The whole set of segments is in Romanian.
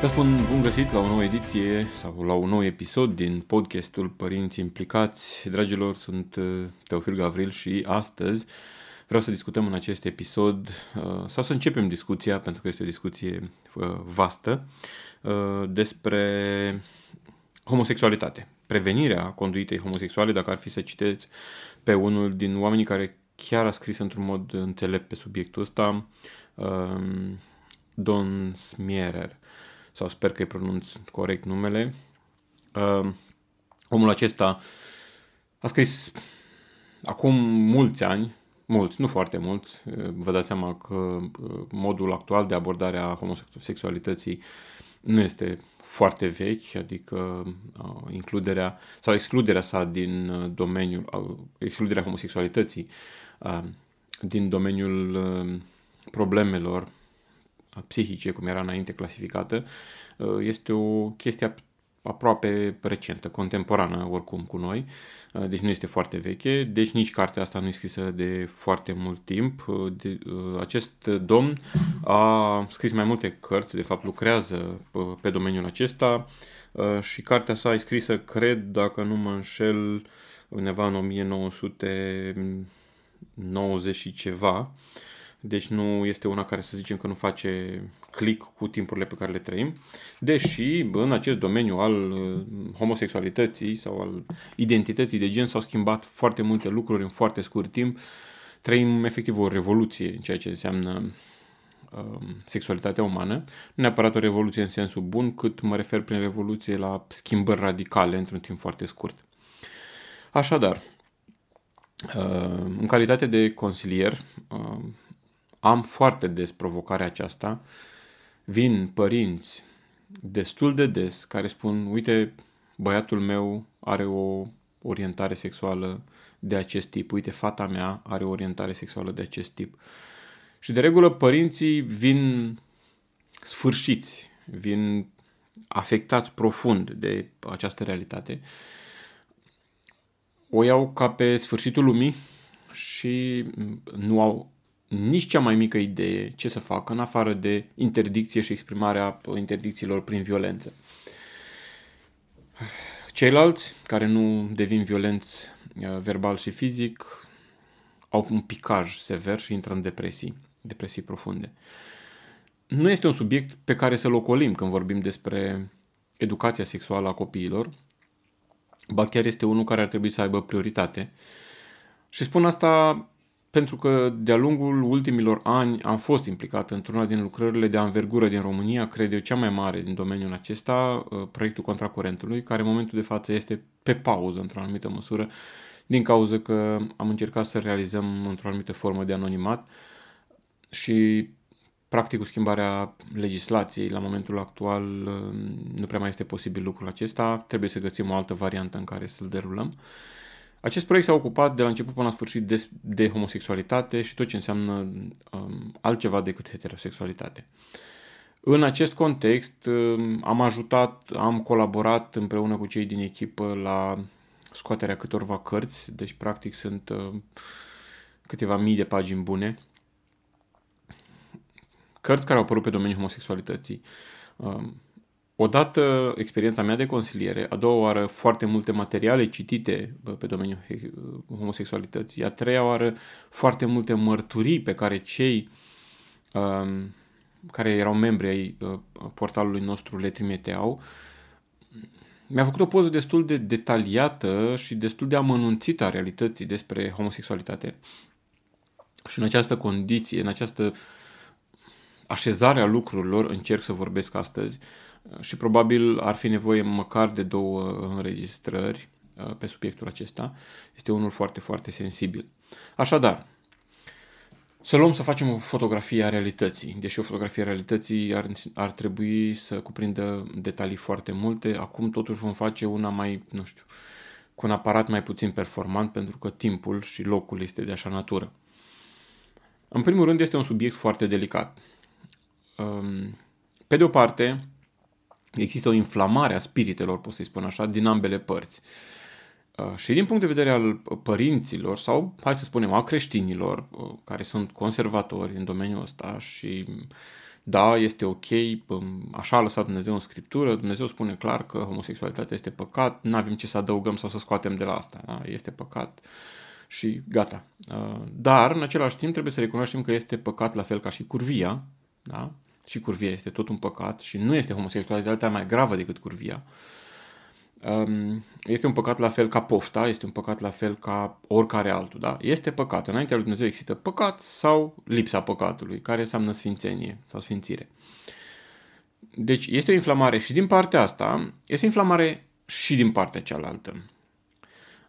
Vă spun bun găsit la o nouă ediție sau la un nou episod din podcastul Părinți Implicați. Dragilor, sunt uh, Teofil Gavril și astăzi vreau să discutăm în acest episod uh, sau să începem discuția, pentru că este o discuție uh, vastă, despre homosexualitate. Prevenirea conduitei homosexuale, dacă ar fi să citeți pe unul din oamenii care chiar a scris într-un mod înțelept pe subiectul ăsta, Don Smierer sau sper că îi pronunț corect numele. Uh, omul acesta a scris acum mulți ani, mulți, nu foarte mulți, uh, vă dați seama că uh, modul actual de abordare a homosexualității nu este foarte vechi, adică uh, includerea sau excluderea sa din uh, domeniul, uh, excluderea homosexualității uh, din domeniul uh, problemelor psihice, cum era înainte clasificată, uh, este o chestie aproape recentă, contemporană oricum cu noi, uh, deci nu este foarte veche, deci nici cartea asta nu e scrisă de foarte mult timp. Uh, de, acest domn a scris mai multe cărți, de fapt lucrează pe domeniul acesta și cartea sa e scrisă, cred, dacă nu mă înșel, undeva în 1990 și ceva, deci nu este una care să zicem că nu face click cu timpurile pe care le trăim, deși în acest domeniu al uh, homosexualității sau al identității de gen s-au schimbat foarte multe lucruri în foarte scurt timp, trăim efectiv o revoluție în ceea ce înseamnă uh, sexualitatea umană, nu neapărat o revoluție în sensul bun, cât mă refer prin revoluție la schimbări radicale într-un timp foarte scurt. Așadar, uh, în calitate de consilier, am foarte des provocarea aceasta. Vin părinți destul de des care spun, uite, băiatul meu are o orientare sexuală de acest tip, uite, fata mea are o orientare sexuală de acest tip. Și de regulă părinții vin sfârșiți, vin afectați profund de această realitate. O iau ca pe sfârșitul lumii și nu au nici cea mai mică idee ce să facă în afară de interdicție și exprimarea interdicțiilor prin violență. Ceilalți, care nu devin violenți uh, verbal și fizic, au un picaj sever și intră în depresii, depresii profunde. Nu este un subiect pe care să-l ocolim când vorbim despre educația sexuală a copiilor, ba chiar este unul care ar trebui să aibă prioritate. Și spun asta pentru că de-a lungul ultimilor ani am fost implicat într-una din lucrările de anvergură din România, cred eu cea mai mare din domeniul acesta, uh, proiectul Contracurentului, care în momentul de față este pe pauză într-o anumită măsură, din cauza că am încercat să realizăm într-o anumită formă de anonimat și practic cu schimbarea legislației la momentul actual uh, nu prea mai este posibil lucrul acesta, trebuie să găsim o altă variantă în care să-l derulăm. Acest proiect s-a ocupat de la început până la sfârșit de, de homosexualitate și tot ce înseamnă um, altceva decât heterosexualitate. În acest context um, am ajutat, am colaborat împreună cu cei din echipă la scoaterea câtorva cărți, deci practic sunt uh, câteva mii de pagini bune. Cărți care au apărut pe domeniul homosexualității. Um, Odată experiența mea de consiliere, a doua oară foarte multe materiale citite pe domeniul homosexualității, a treia oară foarte multe mărturii pe care cei um, care erau membri ai uh, portalului nostru le trimiteau, mi-a făcut o poză destul de detaliată și destul de amănunțită a realității despre homosexualitate. Și în această condiție, în această așezare a lucrurilor, încerc să vorbesc astăzi și probabil ar fi nevoie măcar de două înregistrări uh, pe subiectul acesta. Este unul foarte, foarte sensibil. Așadar, să luăm să facem o fotografie a realității. Deși o fotografie a realității ar, ar trebui să cuprindă detalii foarte multe, acum totuși vom face una mai, nu știu, cu un aparat mai puțin performant pentru că timpul și locul este de așa natură. În primul rând este un subiect foarte delicat. Um, pe de o parte, există o inflamare a spiritelor, pot să-i spun așa, din ambele părți. Uh, și din punct de vedere al părinților sau, hai să spunem, a creștinilor uh, care sunt conservatori în domeniul ăsta și da, este ok, um, așa a lăsat Dumnezeu în Scriptură, Dumnezeu spune clar că homosexualitatea este păcat, nu avem ce să adăugăm sau să scoatem de la asta, da? este păcat și gata. Uh, dar, în același timp, trebuie să recunoaștem că este păcat la fel ca și curvia, da? Și curvia este tot un păcat și nu este homosexualitatea mai gravă decât curvia. Um, este un păcat la fel ca pofta, este un păcat la fel ca oricare altul. Da? Este păcat. Înaintea lui Dumnezeu există păcat sau lipsa păcatului, care înseamnă sfințenie sau sfințire. Deci este o inflamare și din partea asta, este o inflamare și din partea cealaltă.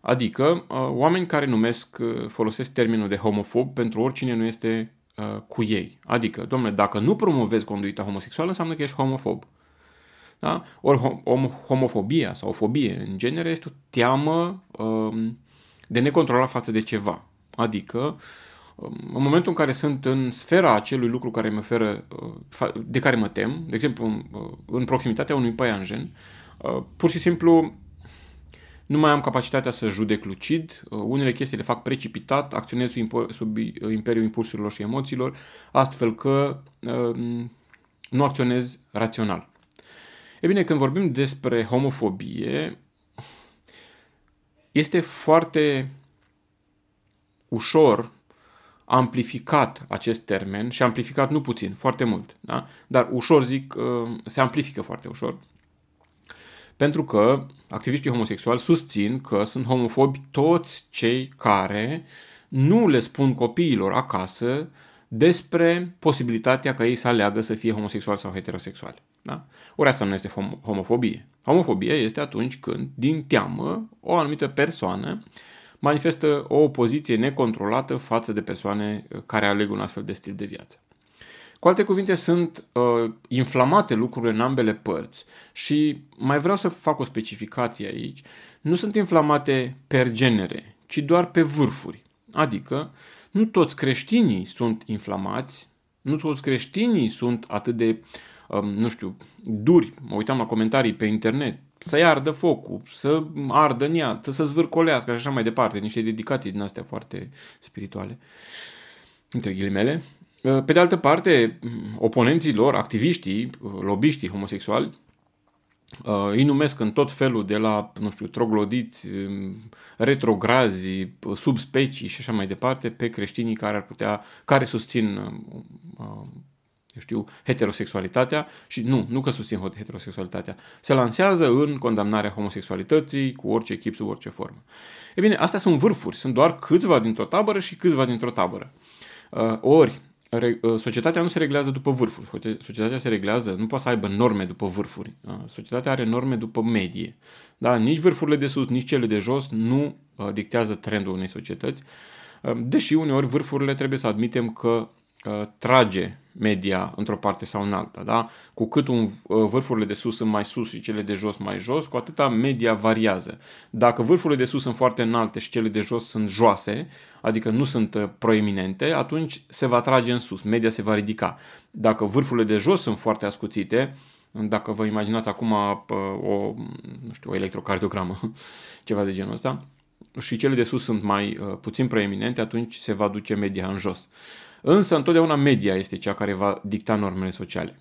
Adică uh, oameni care numesc, uh, folosesc termenul de homofob pentru oricine nu este uh, cu ei. Adică, domnule, dacă nu promovezi conduita homosexuală, înseamnă că ești homofob. Da? Ori hom- homofobia sau fobie, în genere, este o teamă um, de necontrolat față de ceva. Adică, um, în momentul în care sunt în sfera acelui lucru care mă oferă, uh, de care mă tem, de exemplu, uh, în proximitatea unui păianjen, uh, pur și simplu nu mai am capacitatea să judec lucid, uh, unele chestii le fac precipitat, acționez sub uh, imperiul impulsurilor și emoțiilor, astfel că uh, nu acționez rațional. E bine, când vorbim despre homofobie, este foarte ușor amplificat acest termen și amplificat nu puțin, foarte mult, da? dar ușor zic, se amplifică foarte ușor pentru că activiștii homosexuali susțin că sunt homofobi toți cei care nu le spun copiilor acasă despre posibilitatea ca ei să aleagă să fie homosexual sau heterosexual. Da? Ori asta nu este homofobie. Homofobie este atunci când, din teamă, o anumită persoană manifestă o opoziție necontrolată față de persoane care aleg un astfel de stil de viață. Cu alte cuvinte, sunt uh, inflamate lucrurile în ambele părți și mai vreau să fac o specificație aici. Nu sunt inflamate per genere, ci doar pe vârfuri. Adică, nu toți creștinii sunt inflamați, nu toți creștinii sunt atât de, um, nu știu, duri. Mă uitam la comentarii pe internet, să-i ardă focul, să ardă în ea, să se zvârcolească și așa mai departe, niște dedicații din astea foarte spirituale, între ghilimele. Uh, pe de altă parte, oponenții lor, activiștii, uh, lobiștii homosexuali, uh, îi numesc în tot felul de la, nu știu, troglodiți, um, retrograzi, subspecii și așa mai departe, pe creștinii care ar putea, care susțin eu știu, heterosexualitatea și nu, nu că susțin heterosexualitatea, se lansează în condamnarea homosexualității cu orice chip, sub orice formă. E bine, astea sunt vârfuri, sunt doar câțiva dintr-o tabără și câțiva dintr-o tabără. Ori, Uh, societatea nu se reglează după vârfuri. Societatea se reglează, nu poate să aibă norme după vârfuri. Da? Societatea are norme după medie. Da? Nici vârfurile de sus, nici cele de jos nu uh, dictează trendul unei societăți. Uh, deși uneori vârfurile trebuie să admitem că Uh, trage media într-o parte sau în alta. Da? Cu cât un, uh, vârfurile de sus sunt mai sus și cele de jos mai jos, cu atâta media variază. Dacă vârfurile de sus sunt foarte înalte și cele de jos sunt joase, adică nu sunt uh, proeminente, atunci se va trage în sus, media se va ridica. Dacă vârfurile de jos sunt foarte ascuțite, dacă vă imaginați acum o, nu știu, o electrocardiogramă, ceva de genul ăsta, și cele de sus sunt mai puțin proeminente, atunci se va duce media în jos. Însă, întotdeauna media este cea care va dicta normele sociale.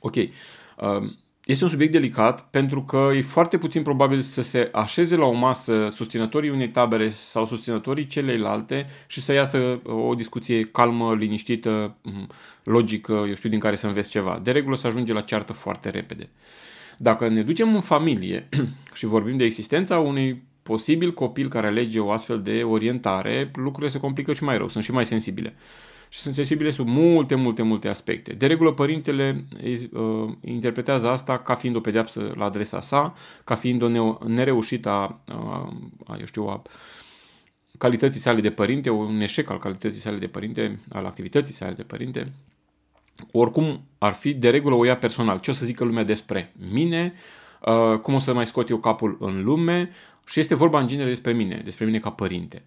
Ok. Um, este un subiect delicat pentru că e foarte puțin probabil să se așeze la o masă susținătorii unei tabere sau susținătorii celelalte și să iasă o discuție calmă, liniștită, mm, logică, eu știu, din care să înveți ceva. De regulă să ajunge la ceartă foarte repede. Dacă ne ducem în familie și vorbim de existența unui posibil copil care alege o astfel de orientare, lucrurile se complică și mai rău, sunt și mai sensibile. Și sunt sensibile sub multe, multe, multe aspecte. De regulă, părintele uh, interpretează asta ca fiind o pedeapsă la adresa sa, ca fiind o nereușită a, a, a, eu știu, a calității sale de părinte, un eșec al calității sale de părinte, al activității sale de părinte, oricum ar fi de regulă o ia personal. Ce o să zică lumea despre mine, uh, cum o să mai scot eu capul în lume și este vorba în genere despre mine, despre mine ca părinte.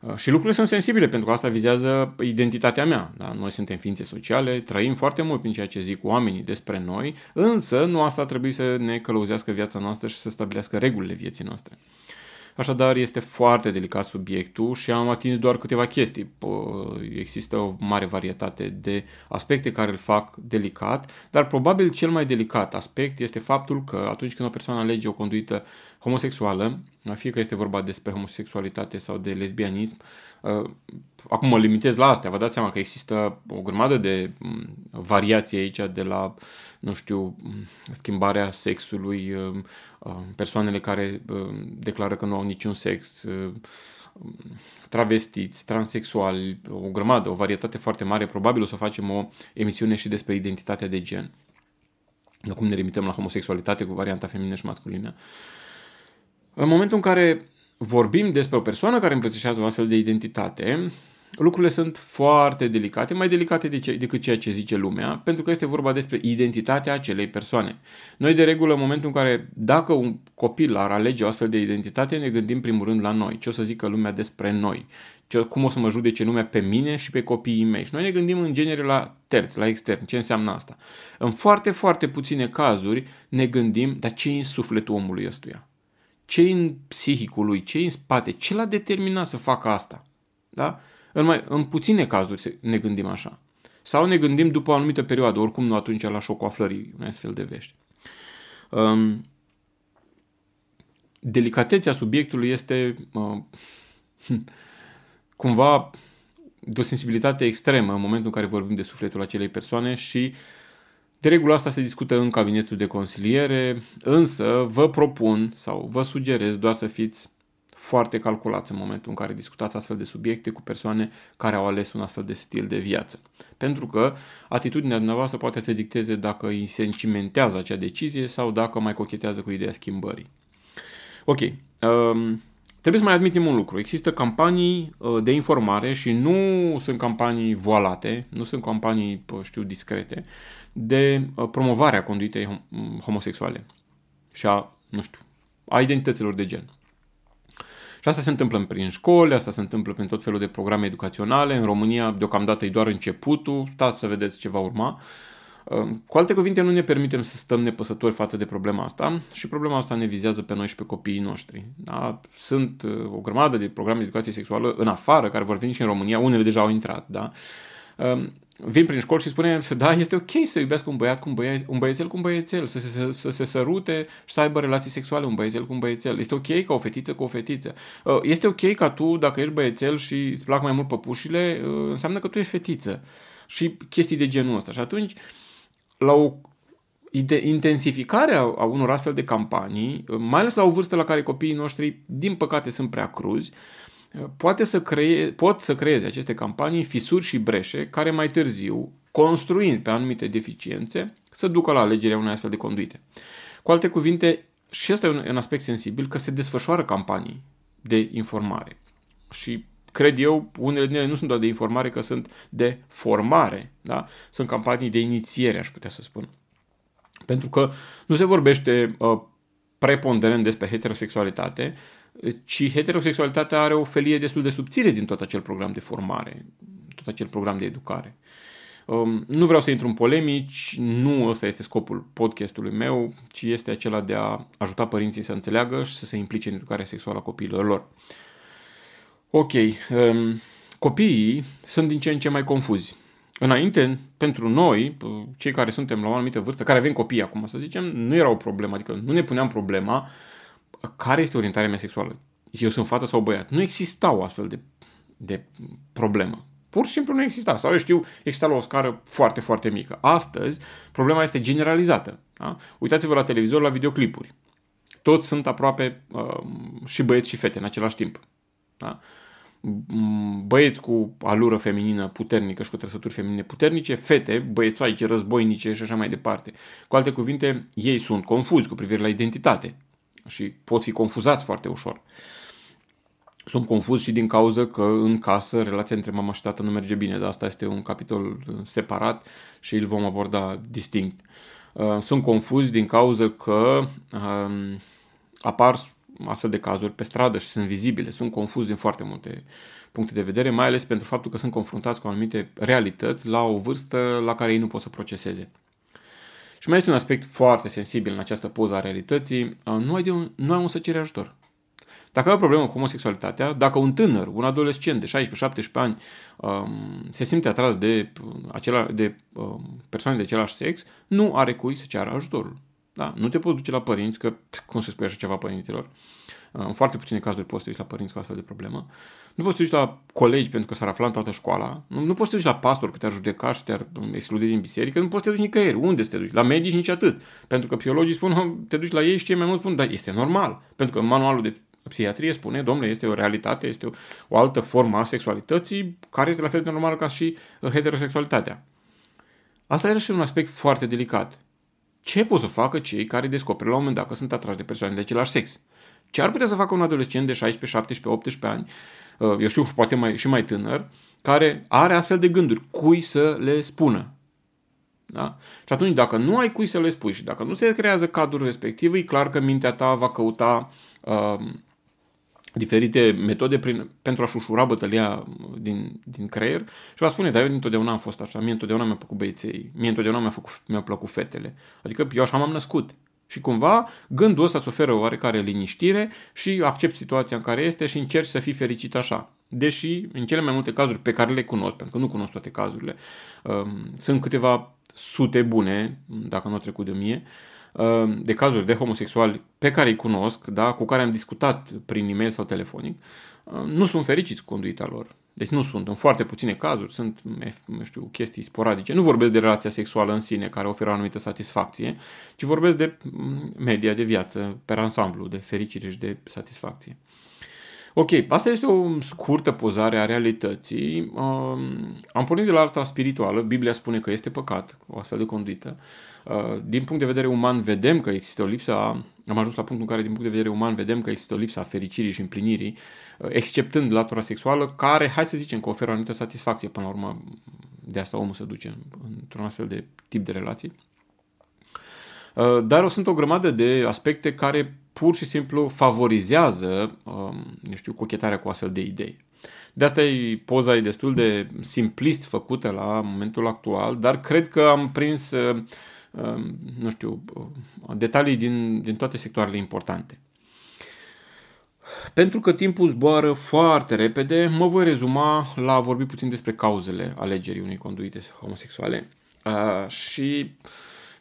Uh, și lucrurile sunt sensibile pentru că asta vizează identitatea mea. Da? Noi suntem ființe sociale, trăim foarte mult prin ceea ce zic oamenii despre noi, însă nu asta trebuie să ne călăuzească viața noastră și să stabilească regulile vieții noastre. Așadar, este foarte delicat subiectul și am atins doar câteva chestii. Există o mare varietate de aspecte care îl fac delicat, dar probabil cel mai delicat aspect este faptul că atunci când o persoană alege o conduită homosexuală, fie că este vorba despre homosexualitate sau de lesbianism, uh, acum mă limitez la astea, vă dați seama că există o grămadă de mm, variații aici de la, nu știu, mm, schimbarea sexului, uh, uh, persoanele care declară că nu au niciun sex, travestiți, transexuali, o grămadă, o varietate foarte mare. Probabil o să facem o emisiune și despre identitatea de gen. Acum ne limităm la homosexualitate cu varianta feminină și masculină. Uh, în momentul în care vorbim despre o persoană care îmbrățișează o astfel de identitate, lucrurile sunt foarte delicate, mai delicate de ce, decât ceea ce zice lumea, pentru că este vorba despre identitatea acelei persoane. Noi, de regulă, în momentul în care, dacă un copil ar alege o astfel de identitate, ne gândim primul rând la noi, ce o să zică lumea despre noi, ce, cum o să mă judece lumea pe mine și pe copiii mei. Și noi ne gândim în genere la terți, la extern, ce înseamnă asta. În foarte, foarte puține cazuri ne gândim, dar ce e în sufletul omului ăstuia? Ce în psihicul lui, ce în spate, ce l-a determinat să facă asta. Da? În, mai, în puține cazuri ne gândim așa. Sau ne gândim după o anumită perioadă, oricum nu atunci la șocul aflării unei astfel de vești. Um, delicatețea subiectului este uh, cumva de o sensibilitate extremă în momentul în care vorbim de sufletul acelei persoane și uh, de regulă asta se discută în cabinetul de consiliere, însă vă propun sau vă sugerez doar să fiți foarte calculați în momentul în care discutați astfel de subiecte cu persoane care au ales un astfel de stil de viață. Pentru că atitudinea dumneavoastră poate să dicteze dacă îi se încimentează acea decizie sau dacă mai cochetează cu ideea schimbării. Ok, um, trebuie să mai admitem un lucru. Există campanii uh, de informare și nu sunt campanii voalate, nu sunt campanii, știu, discrete, de uh, promovarea conduitei homosexuale și a, nu știu, a identităților de gen. Și asta se întâmplă prin școli, asta se întâmplă prin tot felul de programe educaționale. În România, deocamdată, e doar începutul, stați să vedeți ce va urma. Uh, cu alte cuvinte, nu ne permitem să stăm nepăsători față de problema asta și problema asta ne vizează pe noi și pe copiii noștri. Da? Sunt uh, o grămadă de programe de educație sexuală în afară, care vor veni și în România, unele deja au intrat, da? Vin prin școli și spune, da, este ok să iubească un băiat cu un, băiat, un băiețel cu un băiețel, să se, să, să se sărute și să aibă relații sexuale un băiețel cu un băiețel. Este ok ca o fetiță cu o fetiță. Uh, este ok ca tu, dacă ești băiețel și îți plac mai mult păpușile, uh, înseamnă că tu ești fetiță. Și chestii de genul ăsta. Și atunci, la o intensificarea a unor astfel de campanii, uh, mai ales la o vârstă la care copiii noștri, din păcate, sunt prea cruzi, poate să cree, pot să creeze aceste campanii fisuri și breșe care mai târziu, construind pe anumite deficiențe, să ducă la alegerea unei astfel de conduite. Cu alte cuvinte, și ăsta e un, un aspect sensibil, că se desfășoară campanii de informare. Și cred eu, unele din ele nu sunt doar de informare, că sunt de formare. Da? Sunt campanii de inițiere, aș putea să spun. Pentru că nu se vorbește uh, preponderent despre heterosexualitate, ci heterosexualitatea are o felie destul de subțire din tot acel program de formare, tot acel program de educare. Um, nu vreau să intru în polemici, nu ăsta este scopul podcastului meu, ci este acela de a ajuta părinții să înțeleagă și să se implice în educarea sexuală a copiilor lor. Ok, um, copiii sunt din ce în ce mai confuzi. Înainte, pentru noi, cei care suntem la o anumită vârstă, care avem copii acum, să zicem, nu era o problemă, adică nu ne puneam problema uh, care este orientarea mea sexuală? Eu sunt fată sau băiat? Nu exista o astfel de, de problemă. Pur și simplu nu exista. Sau eu știu, exista la o scară foarte, foarte mică. Astăzi, problema este generalizată. Da? Uitați-vă la televizor, la videoclipuri. Toți sunt aproape uh, și băieți și fete în același timp. Da? băieți cu alură feminină puternică și cu trăsături feminine puternice, fete, băiețoaice, războinice și așa mai departe. Cu alte cuvinte, ei sunt confuzi cu privire la identitate și pot fi confuzați foarte ușor. sunt confuz și din cauza că în casă relația între mama și tată nu merge bine, dar asta este un capitol uh, separat și îl vom aborda distinct. Uh, sunt confuz din cauza că um, apar astfel de cazuri pe stradă și sunt vizibile, sunt confuz din foarte multe puncte de vedere, mai ales pentru faptul că sunt confruntați cu anumite realități la o vârstă la care ei nu pot să proceseze. Și mai este un aspect foarte sensibil în această poză a realității, uh, nu ai, de un, nu ai un să ceri ajutor. Dacă ai o problemă cu homosexualitatea, dacă un tânăr, un adolescent de 16-17 ani um, se simte atras de, acela, de um, persoane de același sex, nu are cui să ceară ajutorul. Da? Nu te poți duce la părinți, că cum să spui așa ceva părinților? În foarte puține cazuri poți să te duci la părinți cu astfel de problemă. Nu poți să te duci la colegi pentru că s-ar afla în toată școala. Nu, nu poți să te duci la pastor că te-ar judeca și te-ar exclude din biserică. Nu poți să te duci nicăieri. Unde să te duci? La medici nici atât. Pentru că psihologii spun, te duci la ei și cei mai mulți spun, da, este normal. Pentru că manualul de psihiatrie spune, domnule, este o realitate, este o, o altă formă a sexualității care este la fel de normală ca și uh, heterosexualitatea. Asta era și un aspect foarte delicat. Ce pot să facă cei care descoperă la un moment dat că sunt atrași de persoane de același sex? Ce ar putea să facă un adolescent de 16, 17, 18 ani, uh, eu știu, poate mai, și mai tânăr, care are astfel de gânduri, cui să le spună? Da? Și atunci, dacă nu ai cui să le spui și dacă nu se creează cadrul respectiv, e clar că mintea ta va căuta uh, diferite metode prin, pentru a-și ușura bătălia din, din creier și va spune, dar eu întotdeauna am fost așa, mie întotdeauna mi-a plăcut băieței, mie întotdeauna mi-a, făcut, mi-a plăcut fetele. Adică eu așa m-am născut. Și cumva gândul ăsta îți oferă oarecare liniștire și accept situația în care este și încerci să fii fericit așa. Deși, în cele mai multe cazuri pe care le cunosc, pentru că nu cunosc toate cazurile, um, sunt câteva sute bune, dacă nu au trecut de mie, Uh, de cazuri de homosexuali pe care îi cunosc, da, cu care am discutat prin e-mail sau telefonic, uh, nu sunt fericiți cu conduita lor. Deci nu sunt, în foarte puține cazuri, sunt, nu știu, chestii sporadice. Nu vorbesc de relația sexuală în sine, care oferă o anumită satisfacție, ci vorbesc de mm, media de viață, pe ansamblu, de fericire și de satisfacție. Ok, asta este o scurtă pozare a realității. Am pornit de la alta spirituală. Biblia spune că este păcat, o astfel de conduită. Uh, din punct de vedere uman vedem că există o lipsă a, am ajuns la punctul în care din punct de vedere uman vedem că există o lipsă a fericirii și împlinirii, uh, exceptând latura sexuală, care, hai să zicem, că oferă o anumită satisfacție, până la urmă, de asta omul se duce într-un astfel de tip de relații. Uh, dar o sunt o grămadă de aspecte care pur și simplu favorizează, um, nu știu, cochetarea cu astfel de idei. De asta e poza e destul de simplist făcută la momentul actual, dar cred că am prins Um, nu știu, detalii din, din toate sectoarele importante. Pentru că timpul zboară foarte repede, mă voi rezuma la a vorbi puțin despre cauzele alegerii unei conduite homosexuale uh, și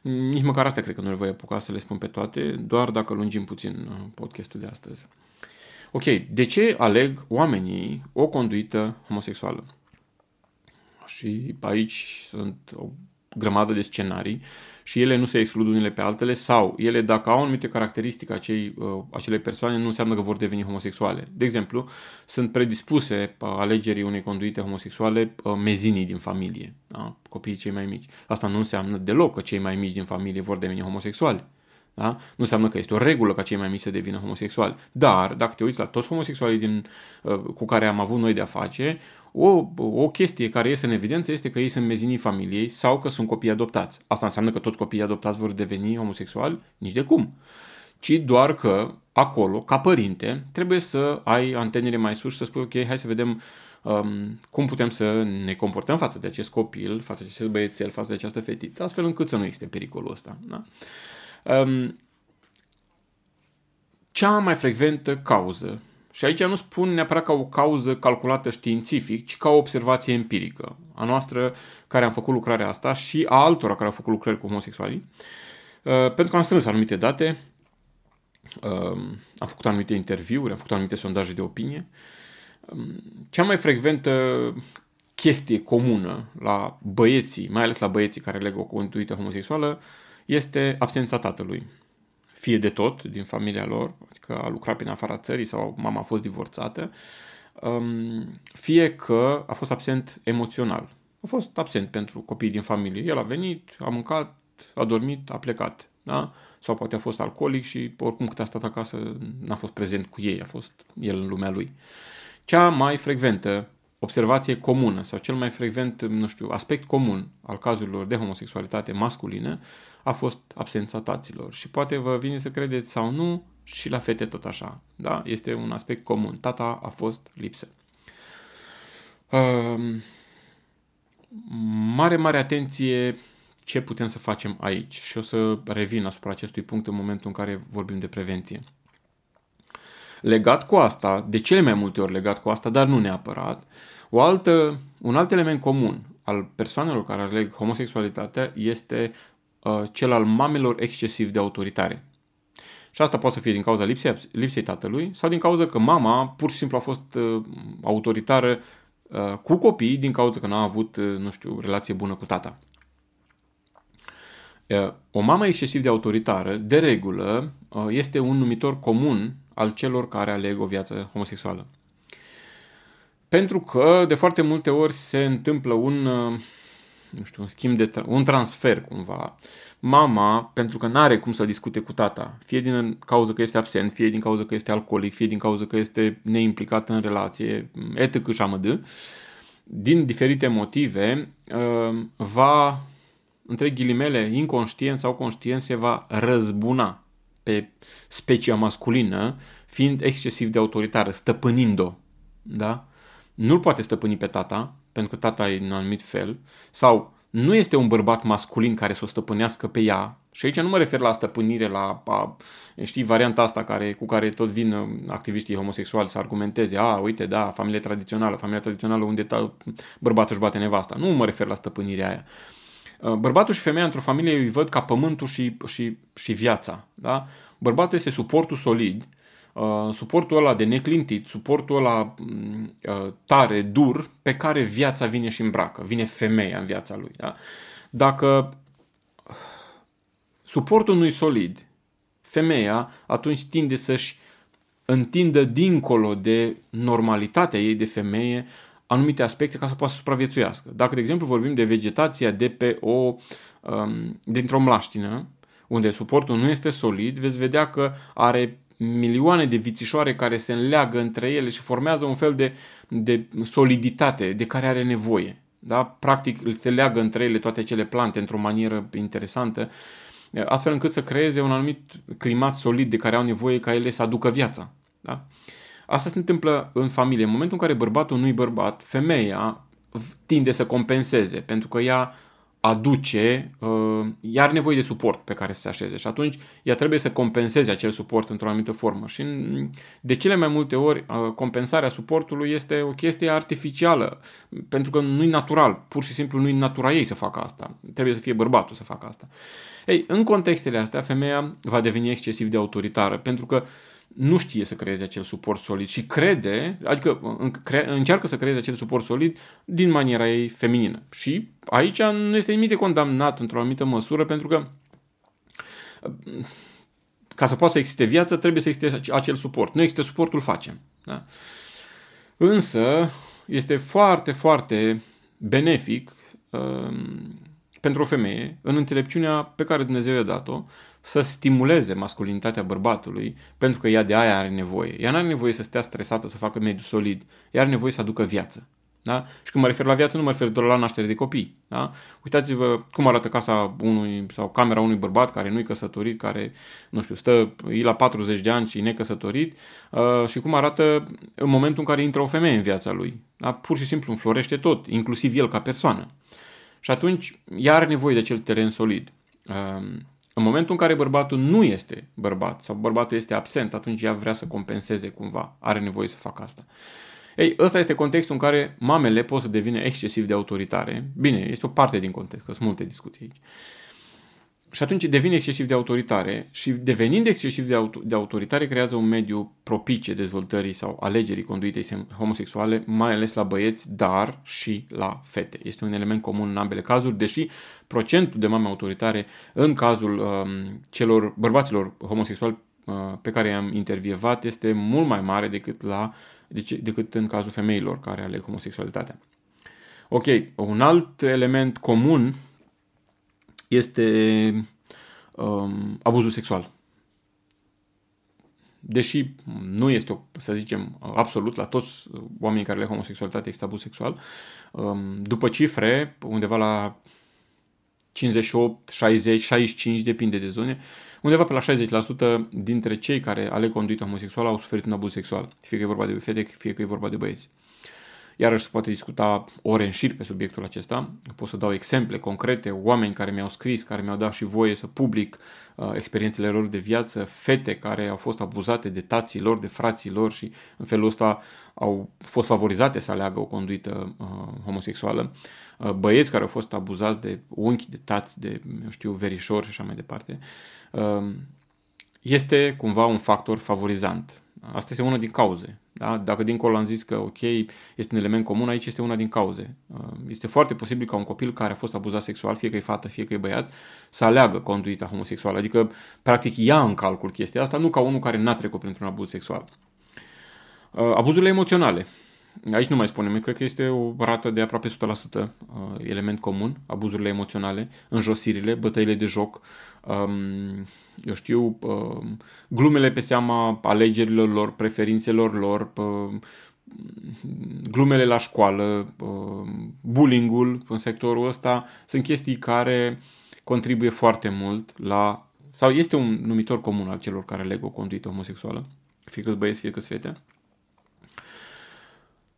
nici măcar asta cred că nu le voi apuca să le spun pe toate, doar dacă lungim puțin uh, podcastul de astăzi. Ok, de ce aleg oamenii o conduită homosexuală? Și aici sunt o grămadă de scenarii și ele nu se exclud unele pe altele sau ele dacă au anumite caracteristici acei, uh, acele persoane nu înseamnă că vor deveni homosexuale. De exemplu, sunt predispuse uh, alegerii unei conduite homosexuale uh, mezinii din familie, da? copiii cei mai mici. Asta nu înseamnă deloc că cei mai mici din familie vor deveni homosexuali. Da? Nu înseamnă că este o regulă ca cei mai mici să devină homosexuali. Dar, dacă te uiți la toți homosexualii din, uh, cu care am avut noi de-a face, o, o chestie care iese în evidență este că ei sunt mezinii familiei sau că sunt copii adoptați. Asta înseamnă că toți copiii adoptați vor deveni homosexuali? Nici de cum. Ci doar că acolo, ca părinte, trebuie să ai antenele mai sus și să spui, ok, hai să vedem um, cum putem să ne comportăm față de acest copil, față de acest băiețel, față de această fetiță, astfel încât să nu existe pericolul ăsta. Da? Um, cea mai frecventă cauză, și aici nu spun neapărat ca o cauză calculată științific, ci ca o observație empirică, a noastră care am făcut lucrarea asta și a altora care au făcut lucrări cu homosexualii, uh, pentru că am strâns anumite date, uh, am făcut anumite interviuri, am făcut anumite sondaje de opinie. Um, cea mai frecventă chestie comună la băieții, mai ales la băieții care leg o conduită homosexuală, este absența tatălui. Fie de tot din familia lor, adică a lucrat prin afara țării sau mama a fost divorțată, um, fie că a fost absent emoțional. A fost absent pentru copiii din familie. El a venit, a mâncat, a dormit, a plecat. da? sau poate a fost alcoolic și oricum cât a stat acasă n-a fost prezent cu ei, a fost el în lumea lui. Cea mai frecventă observație comună sau cel mai frecvent, nu știu, aspect comun al cazurilor de homosexualitate masculină a fost absența taților. Și poate vă vine să credeți sau nu, și la fete tot așa. Da? Este un aspect comun. Tata a fost lipsă. Uh, mare, mare atenție ce putem să facem aici și o să revin asupra acestui punct în momentul în care vorbim de prevenție. Legat cu asta, de cele mai multe ori legat cu asta, dar nu neapărat, o altă, un alt element comun al persoanelor care aleg homosexualitatea este uh, cel al mamelor excesiv de autoritare. Și asta poate să fie din cauza lipsei, lipsei tatălui sau din cauza că mama pur și simplu a fost uh, autoritară uh, cu copiii din cauza că n-a avut, uh, nu știu, relație bună cu tata. Uh, o mamă excesiv de autoritară, de regulă, uh, este un numitor comun al celor care aleg o viață homosexuală. Pentru că de foarte multe ori se întâmplă un, uh, nu știu, un schimb de, un transfer cumva. Mama, pentru că nu are cum să discute cu tata, fie din cauza că este absent, fie din cauza că este alcoolic, fie din cauza că este neimplicat în relație, etc. și amădă, din diferite motive, va între ghilimele, inconștient sau conștient, se va răzbuna pe specia masculină, fiind excesiv de autoritară, stăpânind-o. Da? Nu-l poate stăpâni pe tata, pentru că tata e în un anumit fel, sau nu este un bărbat masculin care să o stăpânească pe ea, și aici nu mă refer la stăpânire, la, a, știi, varianta asta care, cu care tot vin uh, activiștii homosexuali să argumenteze, a, uite, da, familie tradițională, familia tradițională unde ta, bărbatul își bate nevasta. Nu mă refer la stăpânirea aia. Uh, bărbatul și femeia într-o familie îi văd ca pământul și, și, și viața. Da? Bărbatul este suportul solid, uh, suportul ăla de neclintit, suportul ăla mm, uh, tare, dur, pe care viața vine și îmbracă, vine femeia în viața lui. Da? Dacă suportul nu-i solid, femeia atunci tinde să-și întindă dincolo de normalitatea ei de femeie anumite aspecte ca să poată să supraviețuiască. Dacă, de exemplu, vorbim de vegetația de pe o, um, dintr-o mlaștină, unde suportul nu este solid, veți vedea că are milioane de vițișoare care se înleagă între ele și formează un fel de, de soliditate de care are nevoie. Da? Practic se leagă între ele toate acele plante într-o manieră interesantă, astfel încât să creeze un anumit climat solid de care au nevoie ca ele să aducă viața. Da? Asta se întâmplă în familie. În momentul în care bărbatul nu-i bărbat, femeia tinde să compenseze, pentru că ea aduce, uh, ea are nevoie de suport pe care să se așeze și atunci ea trebuie să compenseze acel suport într-o anumită formă. Și de cele mai multe ori uh, compensarea suportului este o chestie artificială, pentru că nu-i natural, pur și simplu nu-i natura ei să facă asta. Trebuie să fie bărbatul să facă asta. Ei, în contextele astea, femeia va deveni excesiv de autoritară, pentru că uh, nu știe să creeze acel suport solid și crede, adică încearcă să creeze acel suport solid din maniera ei feminină. Și aici nu este nimic de condamnat într-o anumită măsură pentru că ca să poată să existe viață trebuie să existe acel suport. Nu există suportul, facem. Da? Însă este foarte, foarte benefic um, pentru o femeie, în înțelepciunea pe care Dumnezeu i-a dat-o, să stimuleze masculinitatea bărbatului, pentru că ea de aia are nevoie. Ea nu are nevoie să stea stresată, să facă mediu solid. Ea are nevoie să aducă viață. Da? Și când mă refer la viață, nu mă refer doar la naștere de copii. Da? Uitați-vă cum arată casa unui sau camera unui bărbat care nu-i căsătorit, care, nu știu, stă, e la 40 de ani și e necăsătorit uh, și cum arată în momentul în care intră o femeie în viața lui. Da? Pur și simplu înflorește tot, inclusiv el ca persoană. Și atunci ea are nevoie de acel teren solid. Um, în momentul în care bărbatul nu este bărbat sau bărbatul este absent, atunci ea vrea să compenseze cumva, are nevoie să facă asta. Ei, ăsta este contextul în care mamele pot să devină excesiv de autoritare. Bine, este o parte din context, că sunt multe discuții aici și atunci devine excesiv de autoritare și devenind excesiv de, auto, de autoritare creează un mediu propice dezvoltării sau alegerii conduitei homosexuale, mai ales la băieți, dar și la fete. Este un element comun în ambele cazuri, deși procentul de mame autoritare în cazul um, celor bărbaților homosexuali uh, pe care i-am intervievat este mult mai mare decât, la, deci, decât în cazul femeilor care aleg homosexualitatea. Ok, un alt element comun este um, abuzul sexual. Deși nu este, să zicem, absolut, la toți oamenii care le homosexualitate există abuz sexual, um, după cifre, undeva la 58, 60, 65, depinde de zone, undeva pe la 60% dintre cei care aleg conduita homosexuală au suferit un abuz sexual, fie că e vorba de fete, fie că e vorba de băieți. Iarăși se poate discuta ore în șir pe subiectul acesta. Pot să dau exemple concrete, oameni care mi-au scris, care mi-au dat și voie să public uh, experiențele lor de viață, fete care au fost abuzate de tații lor, de frații lor și în felul ăsta au fost favorizate să aleagă o conduită uh, homosexuală, uh, băieți care au fost abuzați de unchi, de tați, de, eu știu, verișori și așa mai departe. Uh, este cumva un factor favorizant. Asta este una din cauze. Da? Dacă dincolo am zis că, ok, este un element comun, aici este una din cauze. Uh, este foarte posibil ca un copil care a fost abuzat sexual, fie că e fată, fie că e băiat, să aleagă conduita homosexuală. Adică, practic, ia în calcul chestia asta, nu ca unul care n-a trecut printr-un abuz sexual. Uh, abuzurile emoționale. Aici nu mai spunem, cred că este o rată de aproape 100% uh, element comun, abuzurile emoționale, înjosirile, bătăile de joc, um, eu știu, glumele pe seama alegerilor lor, preferințelor lor, glumele la școală, bullying-ul în sectorul ăsta, sunt chestii care contribuie foarte mult la, sau este un numitor comun al celor care aleg o conduită homosexuală, fie că băieți, fie că fete.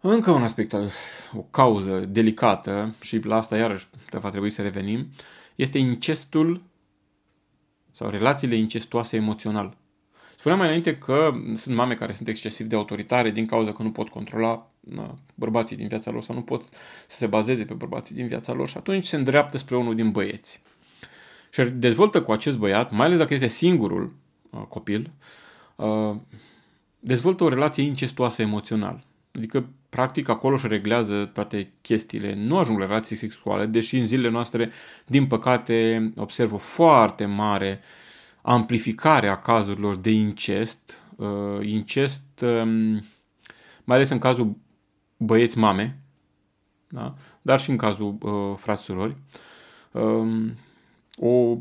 Încă un aspect, o cauză delicată și la asta iarăși va trebui să revenim, este incestul sau relațiile incestuoase emoțional. Spuneam mai înainte că sunt mame care sunt excesiv de autoritare din cauza că nu pot controla na, bărbații din viața lor sau nu pot să se bazeze pe bărbații din viața lor și atunci se îndreaptă spre unul din băieți. Și dezvoltă cu acest băiat, mai ales dacă este singurul uh, copil, uh, dezvoltă o relație incestuoasă emoțional. Adică, practic, acolo își reglează toate chestiile. Nu ajung la relații sexuale, deși în zilele noastre, din păcate, observ o foarte mare amplificare a cazurilor de incest. Uh, incest, um, mai ales în cazul băieți-mame, da? dar și în cazul uh, frați-surori. Um, o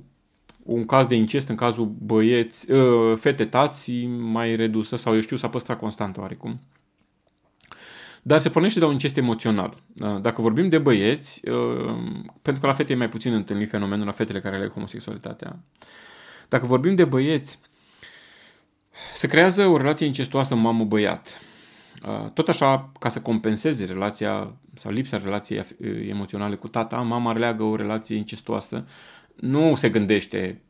un caz de incest în cazul băieți, uh, fete tați mai redusă sau eu știu s-a păstrat constant oarecum. Dar se pornește de un incest emoțional. Uh, dacă vorbim de băieți, uh, pentru că la fete e mai puțin întâlnit fenomenul la fetele care aleg homosexualitatea. Dacă vorbim de băieți, se creează o relație incestuoasă mamă-băiat. Uh, tot așa, ca să compenseze relația sau lipsa relației emoționale cu tata, mama leagă o relație incestuoasă nu se gândește,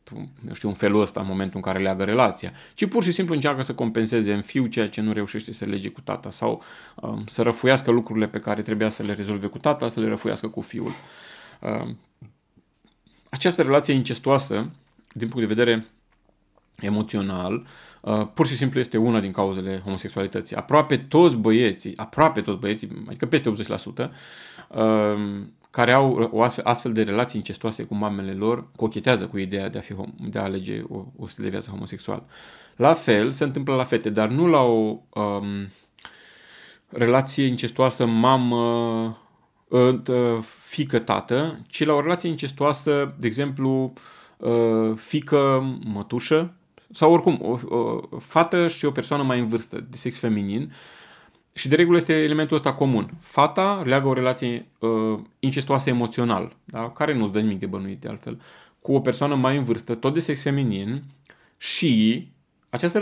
eu știu, în felul ăsta în momentul în care leagă relația, ci pur și simplu încearcă să compenseze în fiu ceea ce nu reușește să lege cu tata sau um, să răfuiască lucrurile pe care trebuia să le rezolve cu tata, să le răfuiască cu fiul. Um, această relație incestuoasă, din punct de vedere emoțional, uh, pur și simplu este una din cauzele homosexualității. Aproape toți băieții, aproape toți băieții, adică peste 80%, uh, care au o astfel, astfel de relații incestoase cu mamele lor, cochetează cu ideea de a, fi, de a alege o, o stil de viață homosexual. La fel se întâmplă la fete, dar nu la o um, relație incestoasă mamă uh, fică-tată, ci la o relație incestoasă, de exemplu, uh, fică-mătușă, sau oricum, o, o fată și o persoană mai în vârstă, de sex feminin, și de regulă este elementul ăsta comun. Fata leagă o relație uh, incestuoasă emoțional, da? care nu-ți dă nimic de bănuit de altfel, cu o persoană mai în vârstă, tot de sex feminin și această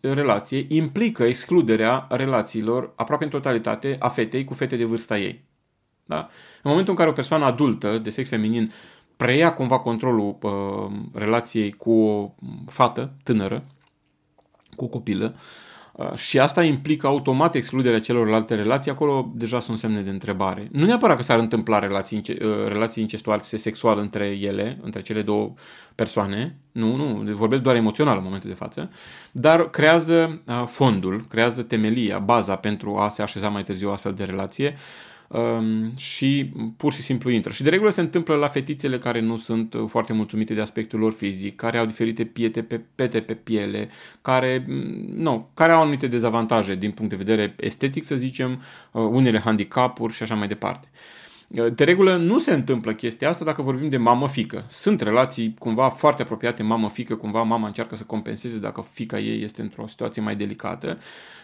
relație implică excluderea relațiilor aproape în totalitate a fetei cu fete de vârsta ei. Da? În momentul în care o persoană adultă de sex feminin preia cumva controlul uh, relației cu o fată tânără, cu o copilă, uh, Uh, și asta implică automat excluderea celorlalte relații, acolo deja sunt semne de întrebare. Nu neapărat că s-ar întâmpla relații, uh, relații incestuoase sexual între ele, între cele două persoane, nu, nu, vorbesc doar emoțional în momentul de față, dar creează uh, fondul, creează temelia, baza pentru a se așeza mai târziu o astfel de relație. um, și pur și simplu intră. Și de regulă se întâmplă la fetițele care nu sunt foarte mulțumite de aspectul lor fizic, care au diferite piete pe, pete pe piele, care, mm, nu, care au anumite dezavantaje din punct de vedere estetic, să zicem, uh, unele handicapuri și așa mai departe. De regulă nu se întâmplă chestia asta dacă vorbim de mamă-fică. Sunt relații cumva foarte apropiate mamă-fică, cumva mama încearcă să compenseze dacă fica ei este într-o situație mai delicată,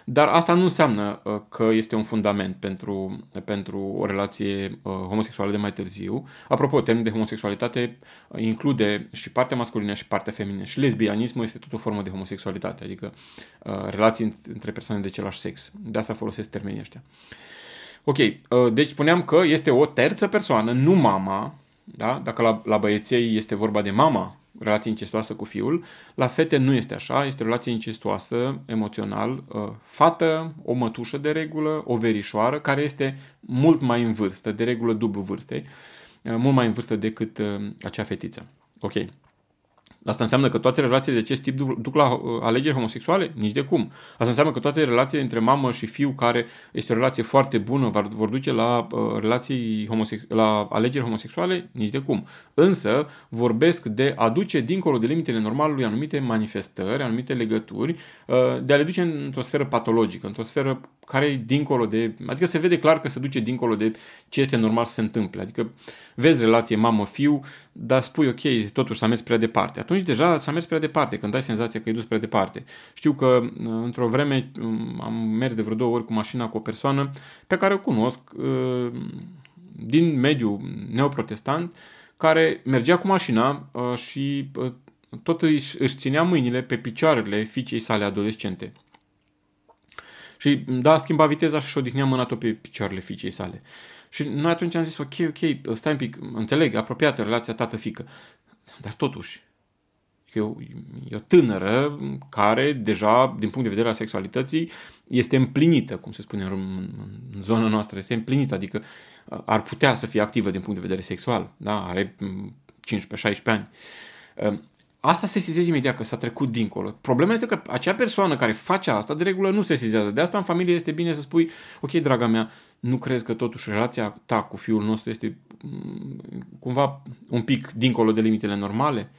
dar asta nu înseamnă uh, că este un fundament pentru, pentru o relație uh, homosexuală de mai târziu. Apropo, termenul de homosexualitate uh, include și partea masculină și partea feminină. Și lesbianismul este tot o formă de homosexualitate, adică relații între persoane de același sex. De asta folosesc termenii ăștia. Ok, deci spuneam că este o terță persoană, nu mama, da? dacă la, la băieței este vorba de mama relație incestuoasă cu fiul. La fete nu este așa, este o relație incestuoasă emoțional. Uh, fată, o mătușă de regulă, o verișoară, care este mult mai în vârstă, de regulă dublu vârstei, uh, mult mai în vârstă decât uh, acea fetiță. Ok. Asta înseamnă că toate relațiile de acest tip duc la uh, alegeri homosexuale? Nici de cum. Asta înseamnă că toate relațiile între mamă și fiu, care este o relație foarte bună, vor duce la, uh, relații homosex- la alegeri homosexuale? Nici de cum. Însă vorbesc de a duce dincolo de limitele normalului anumite manifestări, anumite legături, uh, de a le duce într-o sferă patologică, într-o sferă care e dincolo de... Adică se vede clar că se duce dincolo de ce este normal să se întâmple. Adică vezi relație mamă-fiu, dar spui ok, totuși s-a mers prea departe. Atunci deja s-a mers prea departe, când ai senzația că e dus prea departe. Știu că uh, într-o vreme um, am mers de vreo două ori cu mașina cu o persoană pe care o cunosc uh, din mediul neoprotestant, care mergea cu mașina uh, și tot își, își ținea mâinile pe picioarele fiicei sale adolescente. Și da, schimba viteza și-și odihnea mâna tot pe picioarele fiicei sale. Și noi atunci am zis, ok, ok, stai un pic, înțeleg, apropiată relația tată-fică. Dar totuși, e o, e o tânără care deja, din punct de vedere al sexualității, este împlinită, cum se spune în, în zona noastră, este împlinită, adică ar putea să fie activă din punct de vedere sexual, da? are 15-16 ani. Asta se sizează imediat că s-a trecut dincolo. Problema este că acea persoană care face asta, de regulă nu se sizează. De asta în familie este bine să spui, ok, draga mea, nu crezi că totuși relația ta cu fiul nostru este mm, cumva un pic dincolo de limitele normale?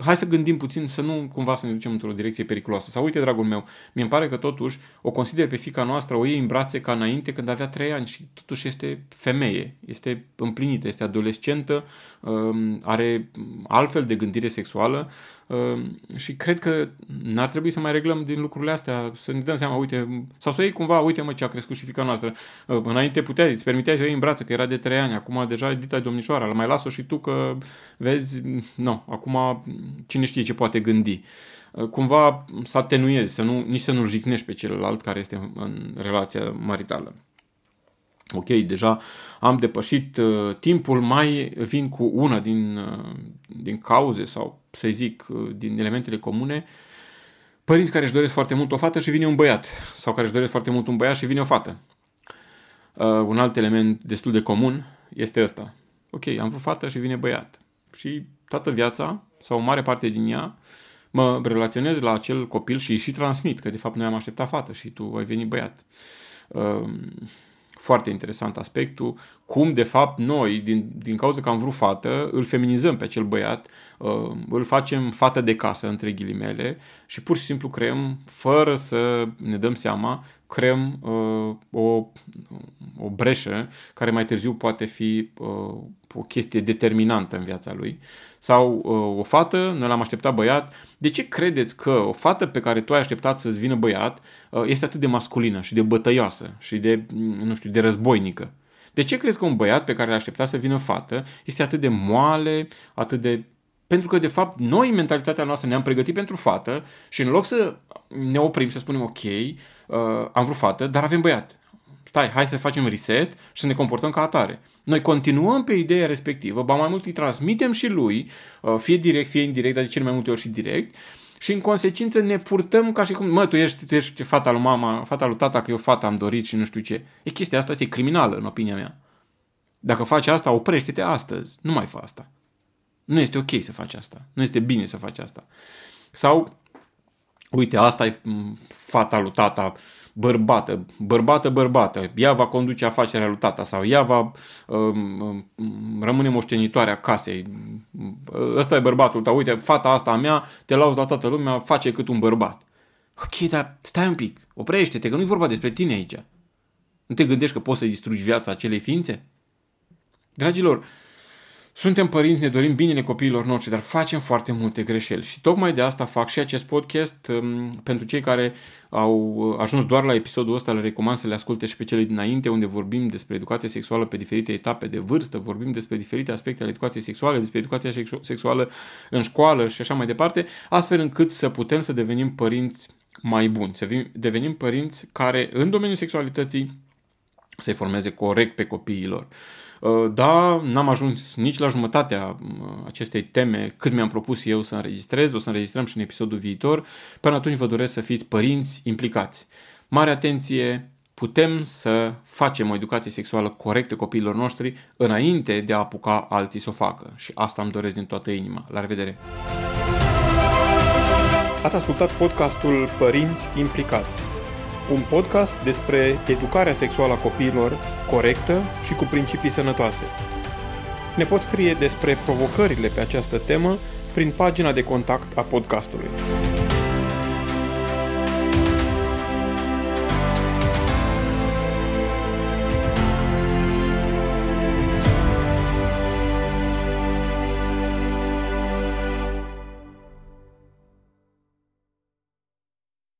Hai să gândim puțin să nu cumva să ne ducem într-o direcție periculoasă. Sau uite, dragul meu, mi îmi pare că totuși o consider pe fica noastră, o iei în brațe ca înainte când avea 3 ani și totuși este femeie, este împlinită, este adolescentă, um, are altfel de gândire sexuală Ehm, și cred că n-ar trebui să mai reglăm din lucrurile astea, să ne dăm seama, uite, sau să iei cumva, uite mă ce a crescut și fica noastră. Ehm, înainte puteai, îți permiteai să o iei în brață, că era de 3 ani, acum deja e dita domnișoara, mai las-o și tu că vezi, nu, acum cine știe ce poate gândi ehm, cumva să atenuezi, să nu, nici să nu-l jignești pe celălalt care este în relația maritală ok, deja am depășit uh, timpul, mai vin cu una din, uh, din cauze sau, să zic, uh, din elementele comune, părinți care își doresc foarte mult o fată și vine un băiat, sau care își doresc foarte mult un băiat și vine o fată. Uh, un alt element destul de comun este ăsta. Ok, am vrut fată și vine băiat. Și toată viața, sau o mare parte din ea, mă relaționez la acel copil și îi și transmit că de fapt noi am așteptat fată și tu ai venit băiat. Uh, foarte interesant aspectul, cum de fapt noi, din, din cauza că am vrut fată, îl feminizăm pe acel băiat, uh, îl facem fată de casă, între ghilimele, și pur și simplu creăm, fără să ne dăm seama, creăm uh, o, o breșă care mai târziu poate fi uh, o chestie determinantă în viața lui. Sau uh, o fată, noi l-am așteptat băiat. De ce credeți că o fată pe care tu ai așteptat să-ți vină băiat uh, este atât de masculină și de bătăioasă și de, nu știu, de războinică? De ce crezi că un băiat pe care l-a așteptat să vină fată este atât de moale, atât de pentru că, de fapt, noi, mentalitatea noastră, ne-am pregătit pentru fată și în loc să ne oprim, să spunem, ok, uh, am vrut fată, dar avem băiat. Stai, hai să facem reset și să ne comportăm ca atare. Noi continuăm pe ideea respectivă, ba mai mult îi transmitem și lui, uh, fie direct, fie indirect, dar de cele mai multe ori și direct, și în consecință ne purtăm ca și cum, mă, tu ești, tu ești fata lui mama, fata lui tata, că eu fata am dorit și nu știu ce. E chestia asta este criminală, în opinia mea. Dacă faci asta, oprește-te astăzi. Nu mai fă asta. Nu este ok să faci asta. Nu este bine să faci asta. Sau, uite, asta e fata lui tata, bărbată, bărbată, bărbată, ea va conduce afacerea lui tata sau ea va um, um, rămâne moștenitoarea casei. Ăsta e bărbatul tău, uite, fata asta a mea, te lauzi la toată lumea, face cât un bărbat. Ok, dar stai un pic, oprește-te, că nu e vorba despre tine aici. Nu te gândești că poți să distrugi viața acelei ființe? Dragilor, suntem părinți, ne dorim binele copiilor noștri, dar facem foarte multe greșeli și tocmai de asta fac și acest podcast um, pentru cei care au ajuns doar la episodul ăsta, le recomand să le asculte și pe cele dinainte, unde vorbim despre educație sexuală pe diferite etape de vârstă, vorbim despre diferite aspecte ale educației sexuale, despre educația sexuală în școală și așa mai departe, astfel încât să putem să devenim părinți mai buni, să devenim părinți care în domeniul sexualității să-i formeze corect pe copiilor. Uh, da, n-am ajuns nici la jumătatea uh, acestei teme cât mi-am propus eu să înregistrez, o să înregistrăm și în episodul viitor. Până atunci vă doresc să fiți părinți implicați. Mare atenție, putem să facem o educație sexuală corectă copiilor noștri înainte de a apuca alții să o facă. Și asta îmi doresc din toată inima. La revedere! Ați ascultat podcastul Părinți Implicați un podcast despre educarea sexuală a copiilor corectă și cu principii sănătoase. Ne poți scrie despre provocările pe această temă prin pagina de contact a podcastului.